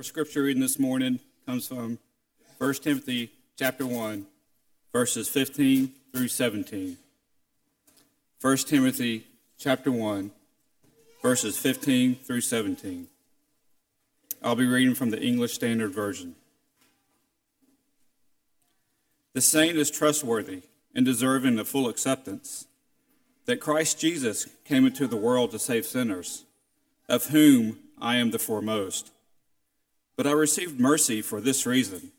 Our scripture reading this morning comes from 1 Timothy chapter 1, verses 15 through 17. 1 Timothy chapter 1, verses 15 through 17. I'll be reading from the English Standard Version. The saying is trustworthy and deserving of full acceptance that Christ Jesus came into the world to save sinners, of whom I am the foremost. But I received mercy for this reason,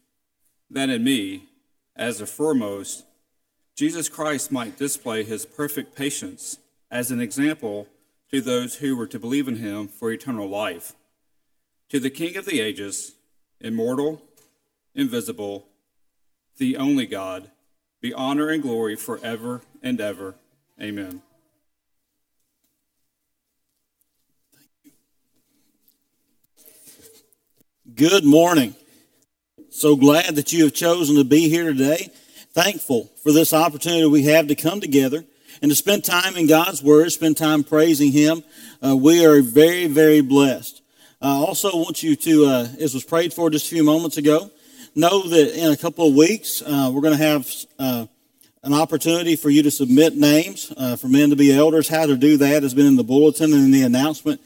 that in me, as the foremost, Jesus Christ might display his perfect patience as an example to those who were to believe in him for eternal life. To the King of the ages, immortal, invisible, the only God, be honor and glory forever and ever. Amen. Good morning. So glad that you have chosen to be here today. Thankful for this opportunity we have to come together and to spend time in God's Word, spend time praising Him. Uh, we are very, very blessed. I also want you to, uh, as was prayed for just a few moments ago, know that in a couple of weeks uh, we're going to have uh, an opportunity for you to submit names uh, for men to be elders. How to do that has been in the bulletin and in the announcement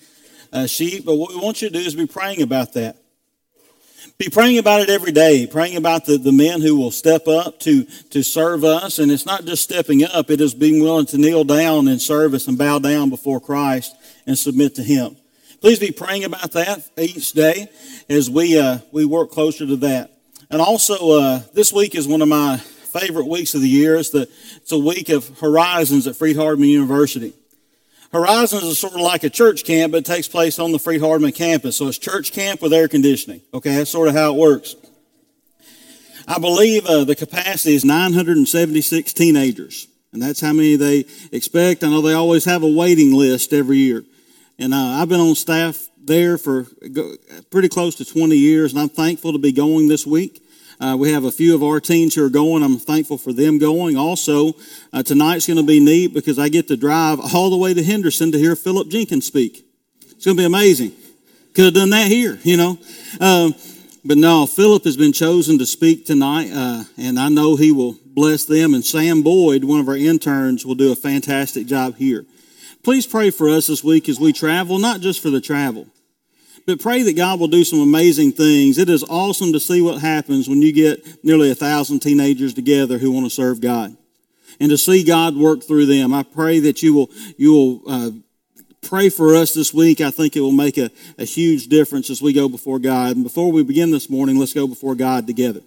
uh, sheet. But what we want you to do is be praying about that be praying about it every day, praying about the, the men who will step up to, to serve us. And it's not just stepping up, it is being willing to kneel down in service and bow down before Christ and submit to Him. Please be praying about that each day as we, uh, we work closer to that. And also, uh, this week is one of my favorite weeks of the year. It's, the, it's a week of Horizons at Freed-Hardeman University. Horizons is sort of like a church camp, but it takes place on the Freed-Hardeman campus. So it's church camp with air conditioning. Okay, that's sort of how it works. I believe uh, the capacity is 976 teenagers, and that's how many they expect. I know they always have a waiting list every year, and uh, I've been on staff there for pretty close to 20 years, and I'm thankful to be going this week. Uh, we have a few of our teens who are going. I'm thankful for them going. Also, uh, tonight's going to be neat because I get to drive all the way to Henderson to hear Philip Jenkins speak. It's going to be amazing. Could have done that here, you know. Um, but no, Philip has been chosen to speak tonight, uh, and I know he will bless them. And Sam Boyd, one of our interns, will do a fantastic job here. Please pray for us this week as we travel, not just for the travel but pray that God will do some amazing things. It is awesome to see what happens when you get nearly a thousand teenagers together who want to serve God and to see God work through them. I pray that you will, you will, uh, pray for us this week. I think it will make a, a huge difference as we go before God. And before we begin this morning, let's go before God together.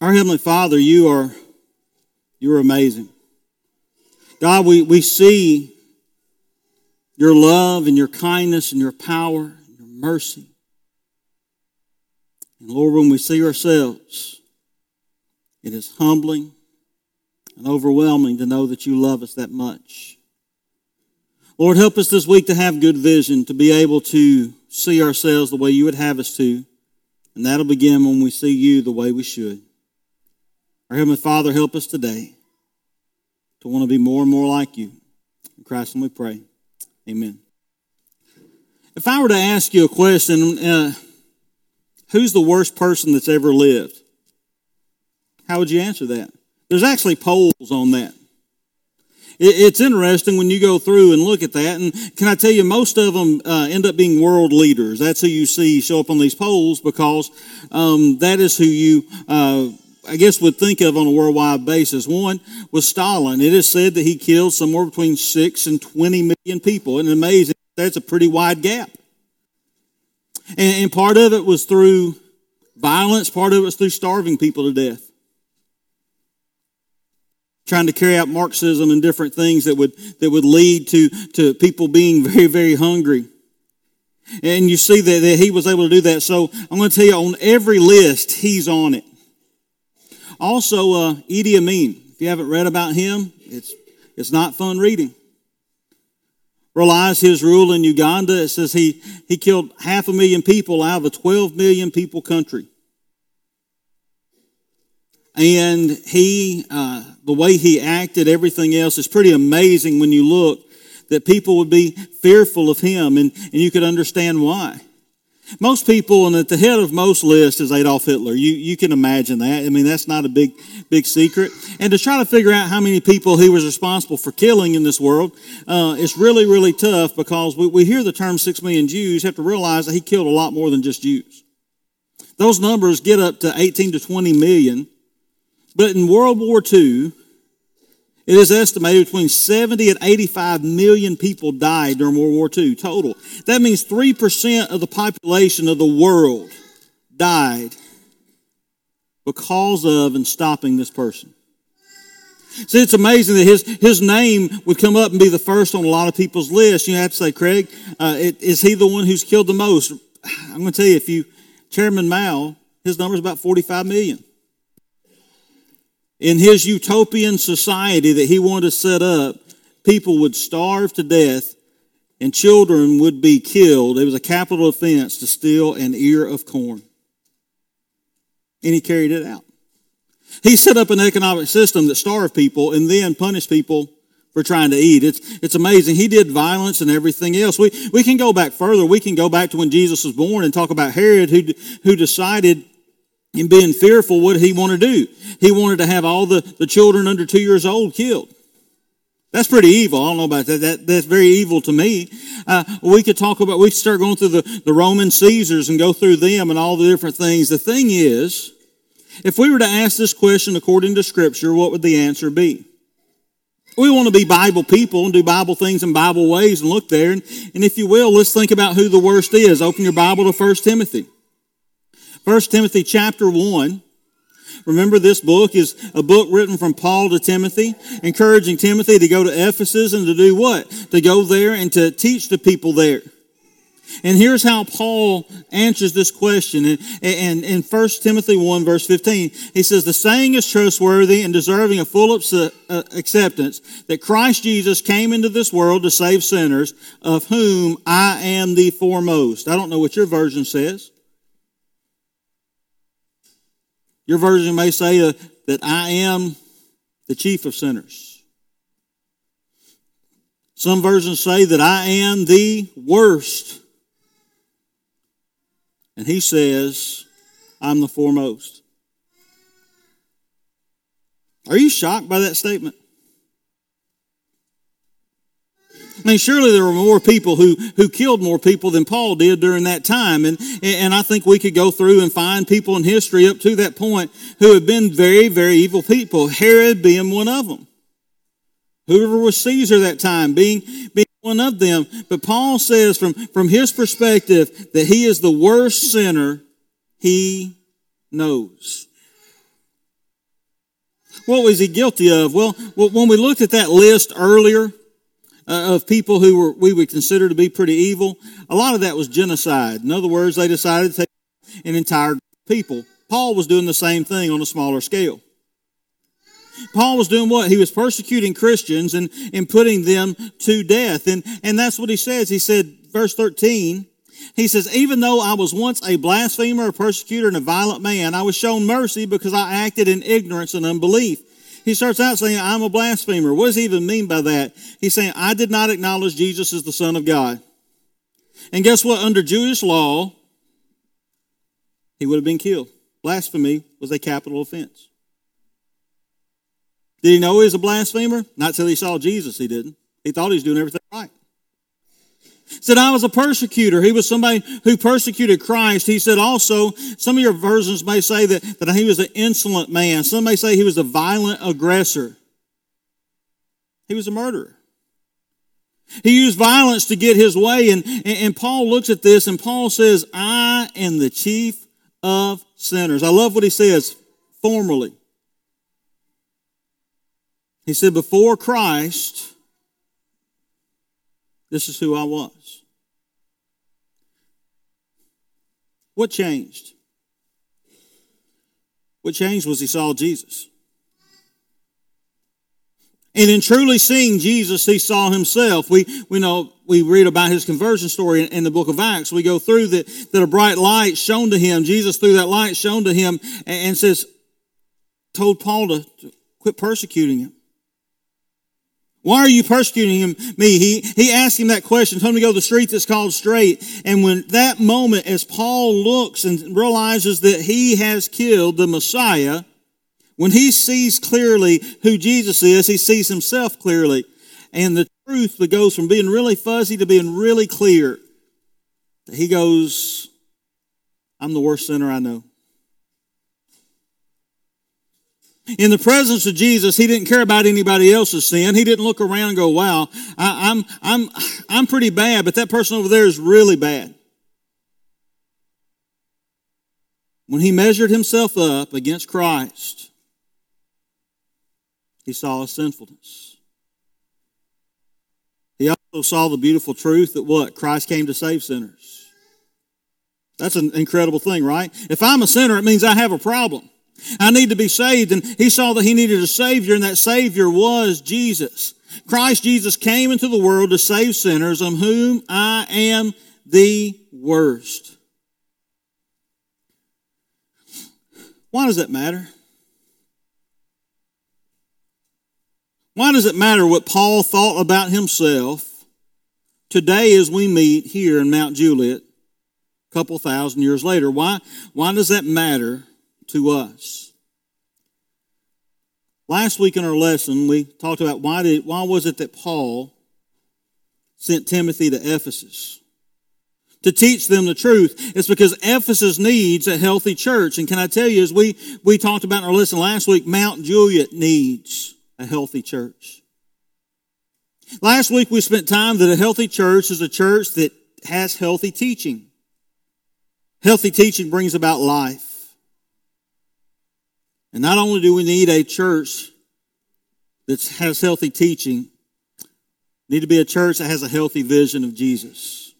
Our Heavenly Father, you are, you are amazing. God, we, we see your love and your kindness and your power and your mercy. And Lord, when we see ourselves, it is humbling and overwhelming to know that you love us that much. Lord, help us this week to have good vision, to be able to see ourselves the way you would have us to. And that'll begin when we see you the way we should. Our Heavenly Father, help us today to want to be more and more like you. In Christ, and we pray. Amen. If I were to ask you a question, uh, who's the worst person that's ever lived? How would you answer that? There's actually polls on that. It's interesting when you go through and look at that. And can I tell you, most of them uh, end up being world leaders. That's who you see show up on these polls because um, that is who you uh, I guess would think of on a worldwide basis. One was Stalin. It is said that he killed somewhere between six and 20 million people. And amazing, that's a pretty wide gap. And, and part of it was through violence, part of it was through starving people to death. Trying to carry out Marxism and different things that would, that would lead to, to people being very, very hungry. And you see that, that he was able to do that. So I'm going to tell you on every list, he's on it. Also, uh, Idi Amin. If you haven't read about him, it's, it's not fun reading. Realize his rule in Uganda. It says he, he killed half a million people out of a 12 million people country. And he, uh, the way he acted, everything else is pretty amazing when you look that people would be fearful of him, and, and you could understand why. Most people, and at the head of most lists is Adolf Hitler. You, you can imagine that. I mean, that's not a big, big secret. And to try to figure out how many people he was responsible for killing in this world, uh, it's really, really tough because we, we hear the term six million Jews, have to realize that he killed a lot more than just Jews. Those numbers get up to 18 to 20 million. But in World War II, it is estimated between 70 and 85 million people died during World War II total. That means 3% of the population of the world died because of and stopping this person. See, it's amazing that his, his name would come up and be the first on a lot of people's list. You have to say, Craig, uh, it, is he the one who's killed the most? I'm going to tell you, if you, Chairman Mao, his number is about 45 million in his utopian society that he wanted to set up, people would starve to death and children would be killed. It was a capital offense to steal an ear of corn. And he carried it out. He set up an economic system that starved people and then punished people for trying to eat. It's, it's amazing. He did violence and everything else. We, we can go back further. We can go back to when Jesus was born and talk about Herod who, who decided and being fearful, what did he want to do? He wanted to have all the, the children under two years old killed. That's pretty evil. I don't know about that. that that's very evil to me. Uh, we could talk about, we could start going through the, the Roman Caesars and go through them and all the different things. The thing is, if we were to ask this question according to Scripture, what would the answer be? We want to be Bible people and do Bible things in Bible ways and look there. And, and if you will, let's think about who the worst is. Open your Bible to 1 Timothy. 1 Timothy chapter 1. Remember, this book is a book written from Paul to Timothy, encouraging Timothy to go to Ephesus and to do what? To go there and to teach the people there. And here's how Paul answers this question. And, and in 1 Timothy 1, verse 15, he says, The saying is trustworthy and deserving of full uh, acceptance that Christ Jesus came into this world to save sinners, of whom I am the foremost. I don't know what your version says. Your version may say uh, that I am the chief of sinners. Some versions say that I am the worst. And he says, I'm the foremost. Are you shocked by that statement? I mean, surely there were more people who, who killed more people than Paul did during that time. And, and I think we could go through and find people in history up to that point who have been very, very evil people, Herod being one of them. Whoever was Caesar that time being, being one of them. But Paul says from, from his perspective that he is the worst sinner he knows. What was he guilty of? Well, when we looked at that list earlier, uh, of people who were we would consider to be pretty evil. A lot of that was genocide. In other words, they decided to take an entire people. Paul was doing the same thing on a smaller scale. Paul was doing what? He was persecuting Christians and, and putting them to death. And, and that's what he says. He said, verse 13, he says, even though I was once a blasphemer, a persecutor, and a violent man, I was shown mercy because I acted in ignorance and unbelief. He starts out saying, I'm a blasphemer. What does he even mean by that? He's saying, I did not acknowledge Jesus as the Son of God. And guess what? Under Jewish law, he would have been killed. Blasphemy was a capital offense. Did he know he was a blasphemer? Not till he saw Jesus, he didn't. He thought he was doing everything right said I was a persecutor. He was somebody who persecuted Christ. He said also, some of your versions may say that, that he was an insolent man. Some may say he was a violent aggressor. He was a murderer. He used violence to get his way. And, and Paul looks at this and Paul says, I am the chief of sinners. I love what he says formerly. He said, before Christ, this is who I was. What changed? What changed was he saw Jesus. And in truly seeing Jesus, he saw himself. We, we know, we read about his conversion story in, in, the book of Acts. We go through that, that a bright light shone to him. Jesus, through that light, shone to him and, and says, told Paul to, to quit persecuting him. Why are you persecuting him, me? He, he asked him that question, told him to go to the street that's called straight. And when that moment, as Paul looks and realizes that he has killed the Messiah, when he sees clearly who Jesus is, he sees himself clearly. And the truth that goes from being really fuzzy to being really clear. He goes, I'm the worst sinner I know. In the presence of Jesus, he didn't care about anybody else's sin. He didn't look around and go, wow, I, am I'm, I'm, I'm pretty bad, but that person over there is really bad. When he measured himself up against Christ, he saw his sinfulness. He also saw the beautiful truth that what? Christ came to save sinners. That's an incredible thing, right? If I'm a sinner, it means I have a problem. I need to be saved. And he saw that he needed a Savior, and that Savior was Jesus. Christ Jesus came into the world to save sinners, of whom I am the worst. Why does that matter? Why does it matter what Paul thought about himself today as we meet here in Mount Juliet a couple thousand years later? Why, why does that matter to us. Last week in our lesson, we talked about why, did, why was it that Paul sent Timothy to Ephesus? To teach them the truth. It's because Ephesus needs a healthy church. And can I tell you, as we, we talked about in our lesson last week, Mount Juliet needs a healthy church. Last week we spent time that a healthy church is a church that has healthy teaching. Healthy teaching brings about life. And not only do we need a church that has healthy teaching, need to be a church that has a healthy vision of Jesus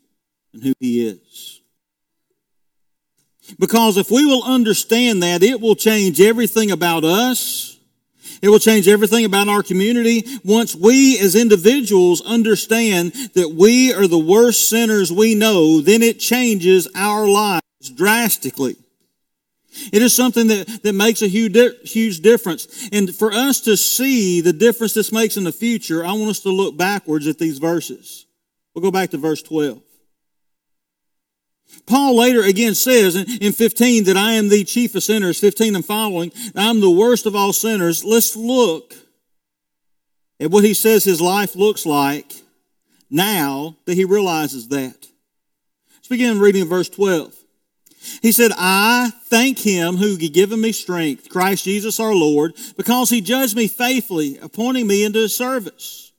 and who he is. Because if we will understand that, it will change everything about us. It will change everything about our community. Once we as individuals understand that we are the worst sinners we know, then it changes our lives drastically. It is something that, that makes a huge, huge difference. And for us to see the difference this makes in the future, I want us to look backwards at these verses. We'll go back to verse 12. Paul later again says in 15 that I am the chief of sinners, 15 and following, I'm the worst of all sinners. Let's look at what he says his life looks like now that he realizes that. Let's begin reading verse 12. He said, I thank him who given me strength, Christ Jesus our Lord, because he judged me faithfully, appointing me into his service.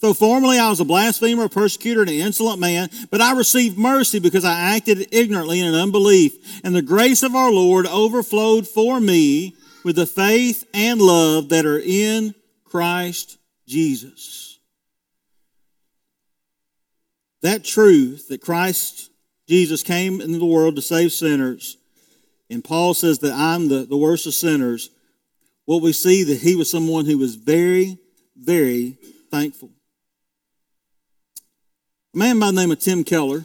Though formerly I was a blasphemer, a persecutor, and an insolent man, but I received mercy because I acted ignorantly in unbelief. And the grace of our Lord overflowed for me with the faith and love that are in Christ Jesus. That truth that Christ Jesus came into the world to save sinners, and Paul says that I'm the, the worst of sinners, what we see that he was someone who was very, very thankful. A man by the name of Tim Keller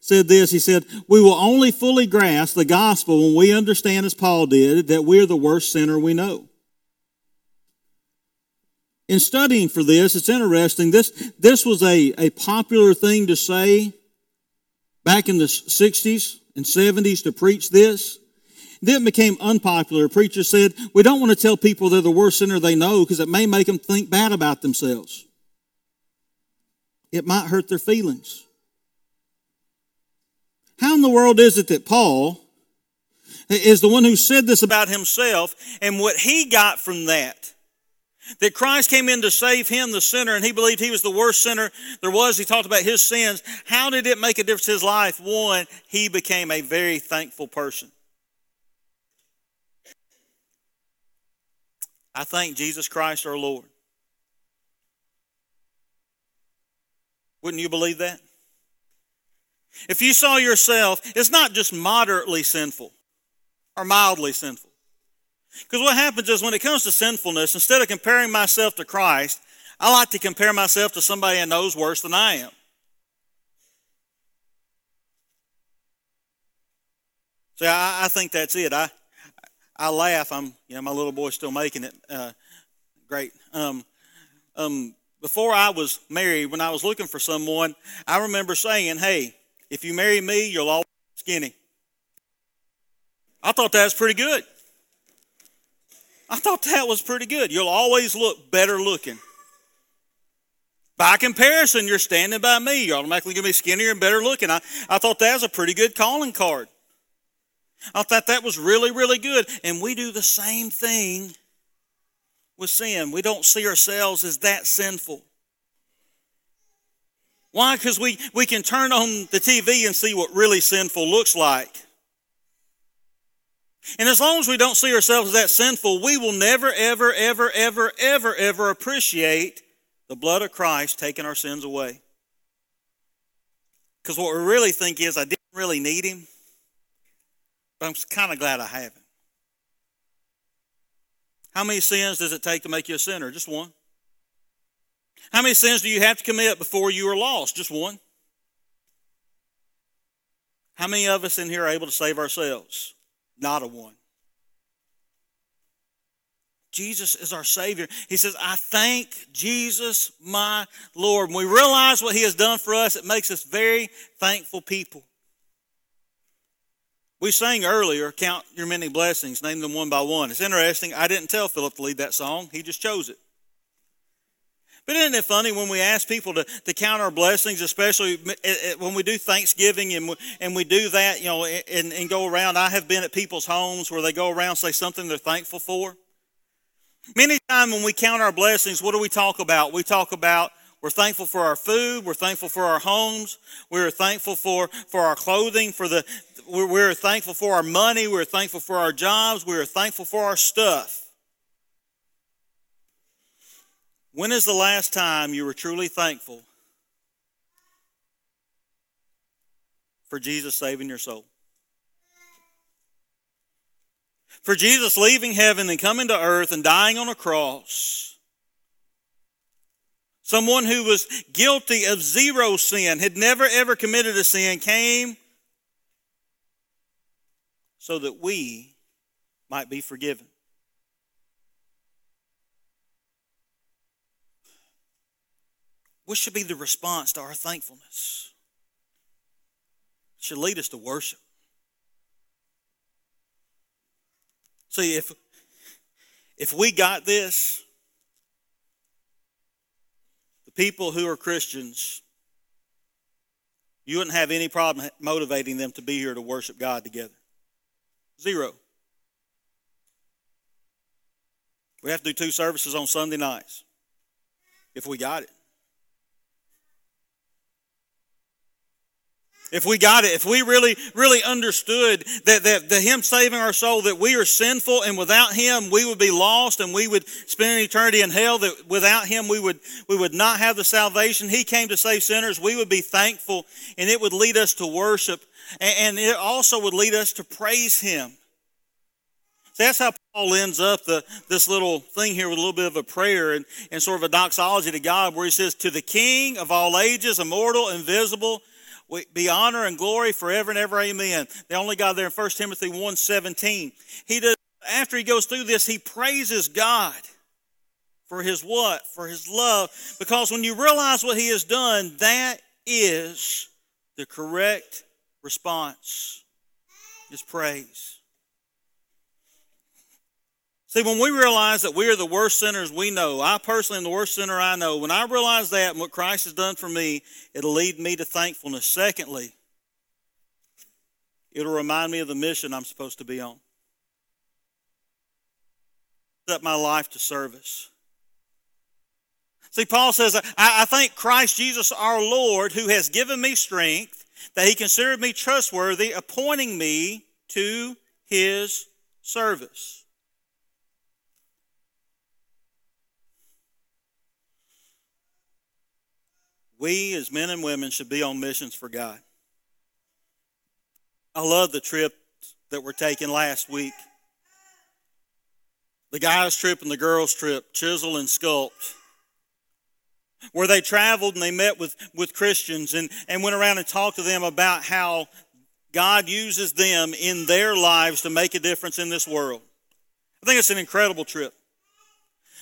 said this. He said, We will only fully grasp the gospel when we understand, as Paul did, that we're the worst sinner we know. In studying for this, it's interesting. This, this was a, a popular thing to say back in the 60s and 70s to preach this. Then it became unpopular. Preachers said, we don't want to tell people they're the worst sinner they know because it may make them think bad about themselves. It might hurt their feelings. How in the world is it that Paul is the one who said this about himself and what he got from that? That Christ came in to save him, the sinner, and he believed he was the worst sinner there was. He talked about his sins. How did it make a difference in his life? One, he became a very thankful person. I thank Jesus Christ our Lord. Wouldn't you believe that? If you saw yourself, it's not just moderately sinful or mildly sinful. Because what happens is when it comes to sinfulness, instead of comparing myself to Christ, I like to compare myself to somebody that knows worse than I am. See, I, I think that's it. I I laugh. I'm you know my little boy's still making it. Uh, great. Um, um, before I was married, when I was looking for someone, I remember saying, hey, if you marry me, you'll always be skinny. I thought that was pretty good. I thought that was pretty good. You'll always look better looking. By comparison, you're standing by me. You're automatically going to be skinnier and better looking. I, I thought that was a pretty good calling card. I thought that was really, really good. And we do the same thing with sin. We don't see ourselves as that sinful. Why? Because we, we can turn on the TV and see what really sinful looks like. And as long as we don't see ourselves as that sinful, we will never, ever, ever, ever, ever, ever appreciate the blood of Christ taking our sins away. Because what we really think is, I didn't really need him, but I'm kind of glad I have him. How many sins does it take to make you a sinner? Just one. How many sins do you have to commit before you are lost? Just one. How many of us in here are able to save ourselves? Not a one. Jesus is our Savior. He says, I thank Jesus, my Lord. When we realize what He has done for us, it makes us very thankful people. We sang earlier, Count Your Many Blessings, name them one by one. It's interesting. I didn't tell Philip to lead that song, he just chose it. But isn't it funny when we ask people to, to count our blessings, especially eh, eh, when we do Thanksgiving and we, and we do that, you know, and, and go around? I have been at people's homes where they go around say something they're thankful for. Many times when we count our blessings, what do we talk about? We talk about we're thankful for our food. We're thankful for our homes. We're thankful for, for our clothing, for the, we're, we're thankful for our money. We're thankful for our jobs. We're thankful for our stuff. When is the last time you were truly thankful for Jesus saving your soul? For Jesus leaving heaven and coming to earth and dying on a cross. Someone who was guilty of zero sin, had never ever committed a sin, came so that we might be forgiven. What should be the response to our thankfulness? It should lead us to worship. See, if, if we got this, the people who are Christians, you wouldn't have any problem motivating them to be here to worship God together. Zero. We have to do two services on Sunday nights if we got it. If we got it, if we really, really understood that, that, that Him saving our soul, that we are sinful and without Him we would be lost and we would spend eternity in hell, that without Him we would, we would not have the salvation. He came to save sinners. We would be thankful and it would lead us to worship and, and it also would lead us to praise Him. So that's how Paul ends up the, this little thing here with a little bit of a prayer and, and sort of a doxology to God where he says, To the King of all ages, immortal, invisible, be honor and glory forever and ever. Amen. The only God there in 1 Timothy 1 17. He does, after he goes through this, he praises God for his what? For his love. Because when you realize what he has done, that is the correct response. Is praise. See, when we realize that we are the worst sinners we know, I personally am the worst sinner I know, when I realize that and what Christ has done for me, it'll lead me to thankfulness. Secondly, it'll remind me of the mission I'm supposed to be on. Set my life to service. See, Paul says, I, I thank Christ Jesus our Lord who has given me strength, that he considered me trustworthy, appointing me to his service. We as men and women should be on missions for God. I love the trip that we're taking last week. The guys' trip and the girls' trip, Chisel and Sculpt, where they traveled and they met with, with Christians and, and went around and talked to them about how God uses them in their lives to make a difference in this world. I think it's an incredible trip.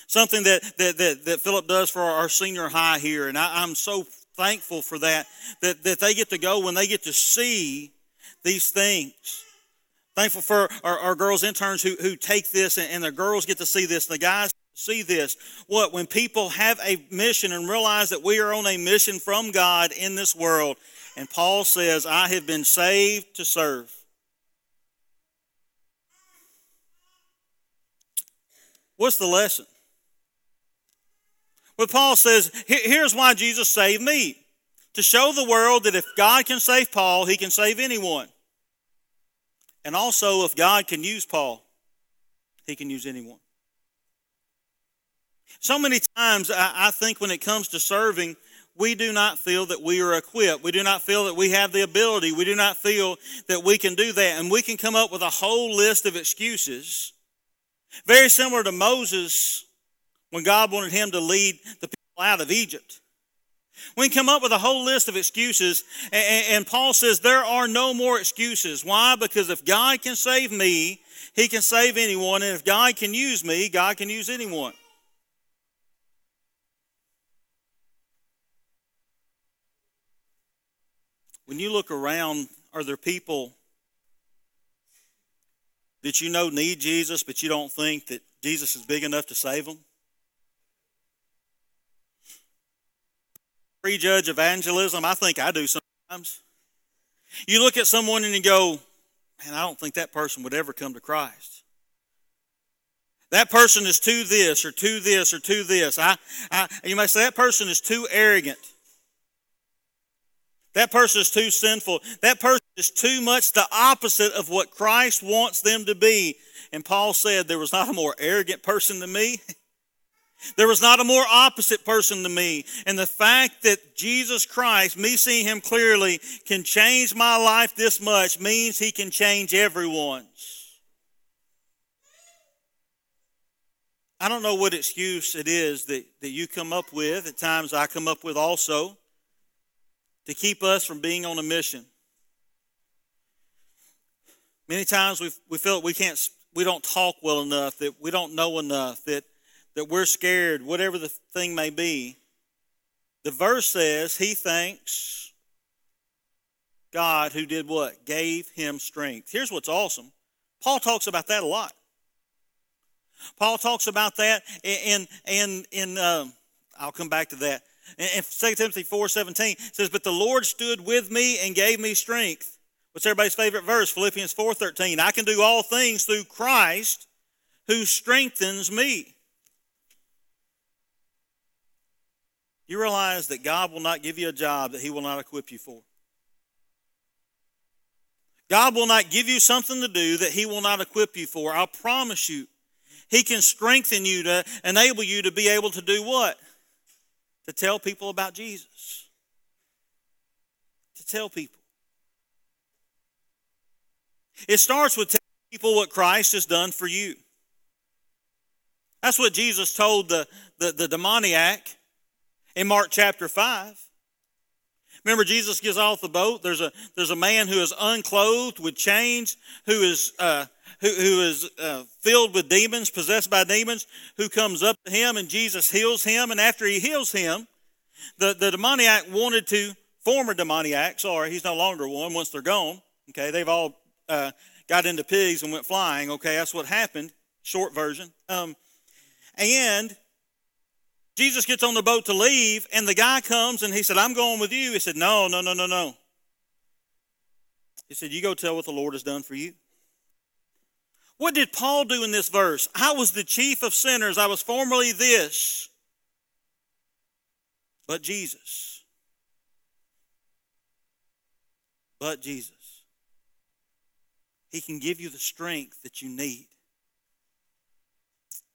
Something that, that, that, that Philip does for our senior high here. And I, I'm so thankful for that, that, that they get to go when they get to see these things. Thankful for our, our girls interns who, who take this and, and the girls get to see this. and The guys see this. What? When people have a mission and realize that we are on a mission from God in this world. And Paul says, I have been saved to serve. What's the lesson? Well, Paul says, here's why Jesus saved me to show the world that if God can save Paul, he can save anyone. And also, if God can use Paul, he can use anyone. So many times, I, think when it comes to serving, we do not feel that we are equipped. We do not feel that we have the ability. We do not feel that we can do that. And we can come up with a whole list of excuses. Very similar to Moses when God wanted him to lead the people out of Egypt. We can come up with a whole list of excuses, and Paul says there are no more excuses. Why? Because if God can save me, he can save anyone, and if God can use me, God can use anyone. When you look around, are there people that you know need Jesus, but you don't think that Jesus is big enough to save them? Prejudge evangelism, I think I do sometimes. You look at someone and you go, man, I don't think that person would ever come to Christ. That person is too this or too this or too this. I, I, you may say that person is too arrogant. That person is too sinful. That person is too much the opposite of what Christ wants them to be. And Paul said, There was not a more arrogant person than me. There was not a more opposite person to me. And the fact that Jesus Christ, me seeing him clearly, can change my life this much means he can change everyone's. I don't know what excuse it is that, that you come up with. At times I come up with also to keep us from being on a mission. Many times we we feel we can't we don't talk well enough, that we don't know enough, that that we're scared, whatever the thing may be. The verse says he thanks God who did what? Gave him strength. Here's what's awesome. Paul talks about that a lot. Paul talks about that in in in. Uh, I'll come back to that. In 2 Timothy 4.17 says, But the Lord stood with me and gave me strength. What's everybody's favorite verse? Philippians 4.13. I can do all things through Christ who strengthens me. You realize that God will not give you a job that he will not equip you for. God will not give you something to do that he will not equip you for. I'll promise you. He can strengthen you to enable you to be able to do what? to tell people about Jesus. To tell people. It starts with telling people what Christ has done for you. That's what Jesus told the, the, the demoniac in Mark chapter 5. Remember, Jesus gets off the boat. There's a, there's a man who is unclothed with chains, who is, uh, who, who is uh, filled with demons, possessed by demons, who comes up to him, and Jesus heals him. And after he heals him, the, the demoniac wanted to, former demoniac, sorry, he's no longer one once they're gone. Okay, they've all uh, got into pigs and went flying. Okay, that's what happened. Short version. Um, and Jesus gets on the boat to leave, and the guy comes and he said, I'm going with you. He said, No, no, no, no, no. He said, You go tell what the Lord has done for you. What did Paul do in this verse? I was the chief of sinners. I was formerly this, but Jesus. But Jesus. He can give you the strength that you need.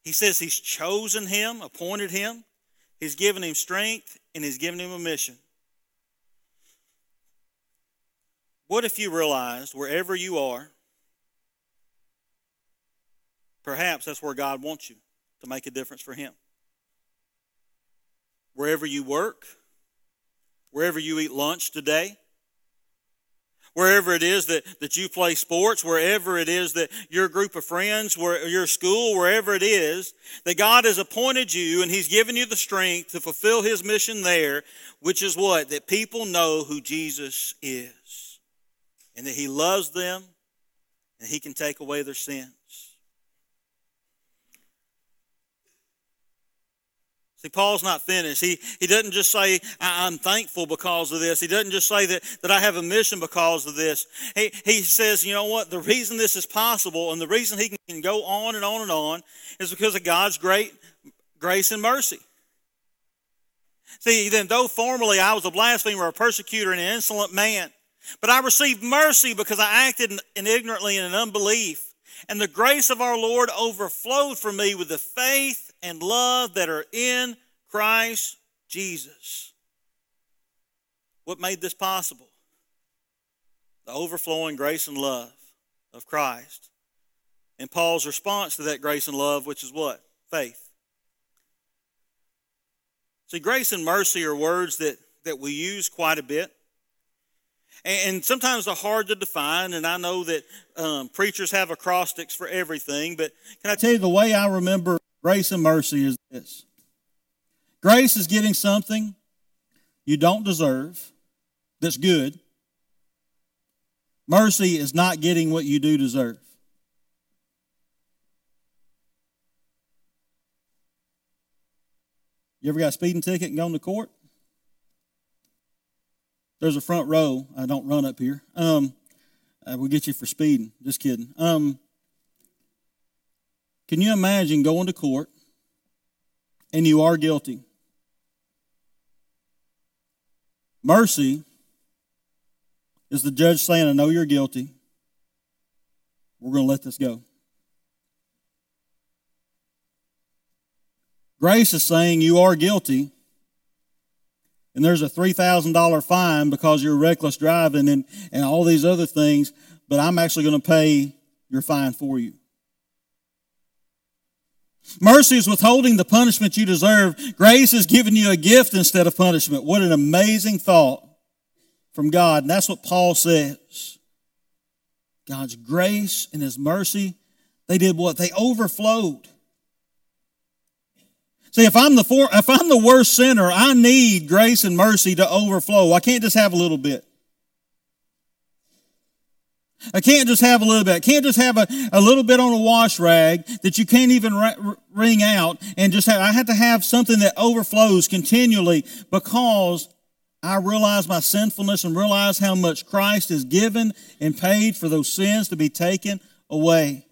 He says He's chosen him, appointed him, He's given him strength, and He's given him a mission. What if you realized wherever you are, perhaps that's where God wants you to make a difference for Him? Wherever you work, wherever you eat lunch today, wherever it is that, that you play sports, wherever it is that your group of friends, where your school, wherever it is, that God has appointed you and He's given you the strength to fulfill His mission there, which is what? That people know who Jesus is and that He loves them and He can take away their sins. See, Paul's not finished. He, he doesn't just say, I'm thankful because of this. He doesn't just say that, that I have a mission because of this. He, he says, you know what? The reason this is possible and the reason he can go on and on and on is because of God's great grace and mercy. See, then though formerly I was a blasphemer, a persecutor, and an insolent man, but I received mercy because I acted in, ignorantly and in unbelief. And the grace of our Lord overflowed for me with the faith and love that are in Christ Jesus. What made this possible? The overflowing grace and love of Christ. And Paul's response to that grace and love, which is what? Faith. See, grace and mercy are words that, that we use quite a bit. And sometimes they're hard to define, and I know that um, preachers have acrostics for everything, but can I tell you the way I remember Grace and mercy is this grace is getting something you don't deserve that's good. Mercy is not getting what you do deserve. You ever got a speeding ticket and gone to court? There's a front row. I don't run up here. Um, uh, we'll get you for speeding. Just kidding. Um, can you imagine going to court and you are guilty? Mercy is the judge saying, I know you're guilty. We're going to let this go. Grace is saying you are guilty, and there's a $3,000 fine because you're reckless driving and, and all these other things, but I'm actually going to pay your fine for you. Mercy is withholding the punishment you deserve. Grace is giving you a gift instead of punishment. What an amazing thought from God. And that's what Paul says. God's grace and His mercy, they did what? They overflowed. See, if I'm the for, if I'm the worst sinner, I need grace and mercy to overflow. I can't just have a little bit. I can't just have a little bit. I can't just have a, a little bit on a wash rag that you can't even wring out and just have, I have to have something that overflows continually because I realize my sinfulness and realize how much Christ has given and paid for those sins to be taken away.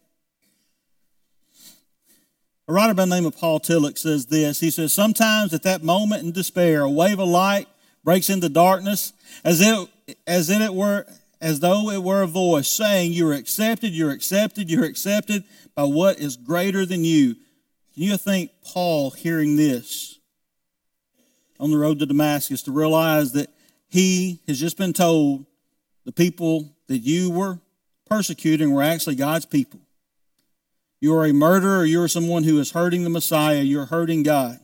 A writer by the name of Paul Tillich says this. He says, Sometimes at that moment in despair, a wave of light breaks into darkness as if, as if it were as though it were a voice saying, You're accepted, you're accepted, you're accepted by what is greater than you. Can you think Paul hearing this on the road to Damascus to realize that he has just been told the people that you were persecuting were actually God's people? You are a murderer, you are someone who is hurting the Messiah, you're hurting God.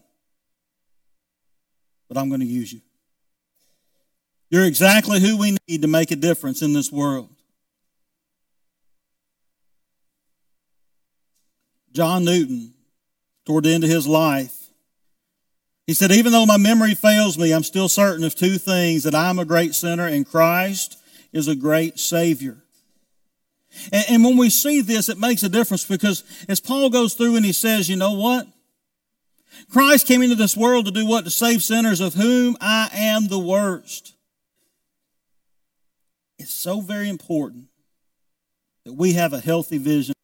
But I'm going to use you. You're exactly who we need to make a difference in this world. John Newton, toward the end of his life, he said, Even though my memory fails me, I'm still certain of two things that I'm a great sinner and Christ is a great Savior. And, and when we see this, it makes a difference because as Paul goes through and he says, You know what? Christ came into this world to do what? To save sinners of whom I am the worst. It's so very important that we have a healthy vision.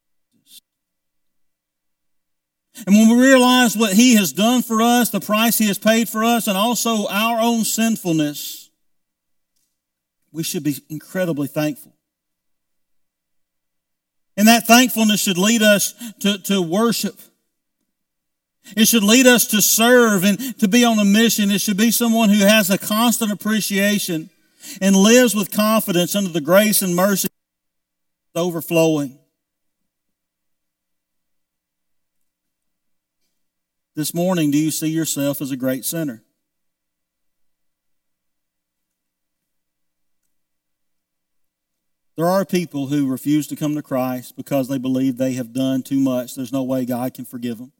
And when we realize what He has done for us, the price He has paid for us, and also our own sinfulness, we should be incredibly thankful. And that thankfulness should lead us to, to worship. It should lead us to serve and to be on a mission. It should be someone who has a constant appreciation and lives with confidence under the grace and mercy overflowing. This morning, do you see yourself as a great sinner? There are people who refuse to come to Christ because they believe they have done too much. There's no way God can forgive them.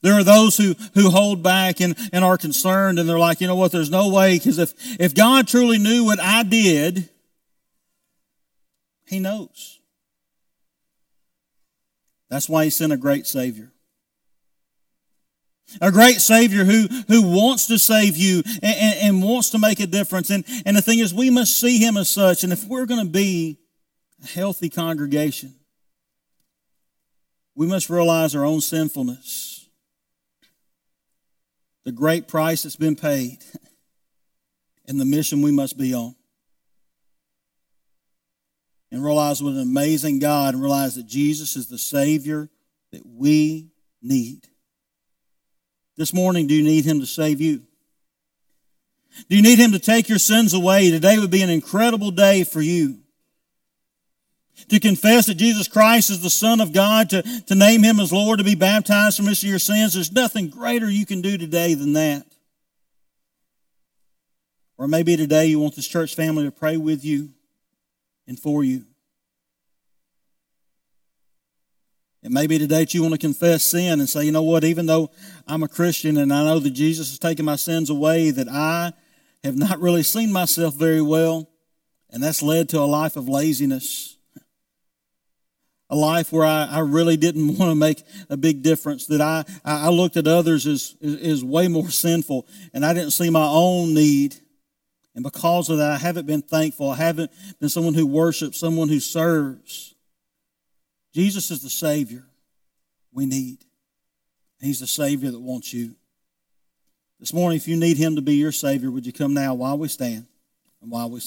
There are those who, who hold back and, and are concerned and they're like, you know what, there's no way, because if, if God truly knew what I did, He knows. That's why He sent a great Savior. A great Savior who, who wants to save you and, and, and wants to make a difference. And, and the thing is, we must see Him as such. And if we're going to be a healthy congregation, we must realize our own sinfulness the great price that's been paid, and the mission we must be on. And realize what an amazing God, and realize that Jesus is the Savior that we need. This morning, do you need Him to save you? Do you need Him to take your sins away? Today would be an incredible day for you to confess that Jesus Christ is the Son of God, to, to name Him as Lord, to be baptized for remission of your sins. There's nothing greater you can do today than that. Or maybe today you want this church family to pray with you and for you. It may be today that you want to confess sin and say, you know what, even though I'm a Christian and I know that Jesus has taken my sins away, that I have not really seen myself very well, and that's led to a life of laziness a life where I, I really didn't want to make a big difference, that I, I looked at others as, as way more sinful, and I didn't see my own need. And because of that, I haven't been thankful. I haven't been someone who worships, someone who serves. Jesus is the Savior we need. He's the Savior that wants you. This morning, if you need Him to be your Savior, would you come now while we stand and while we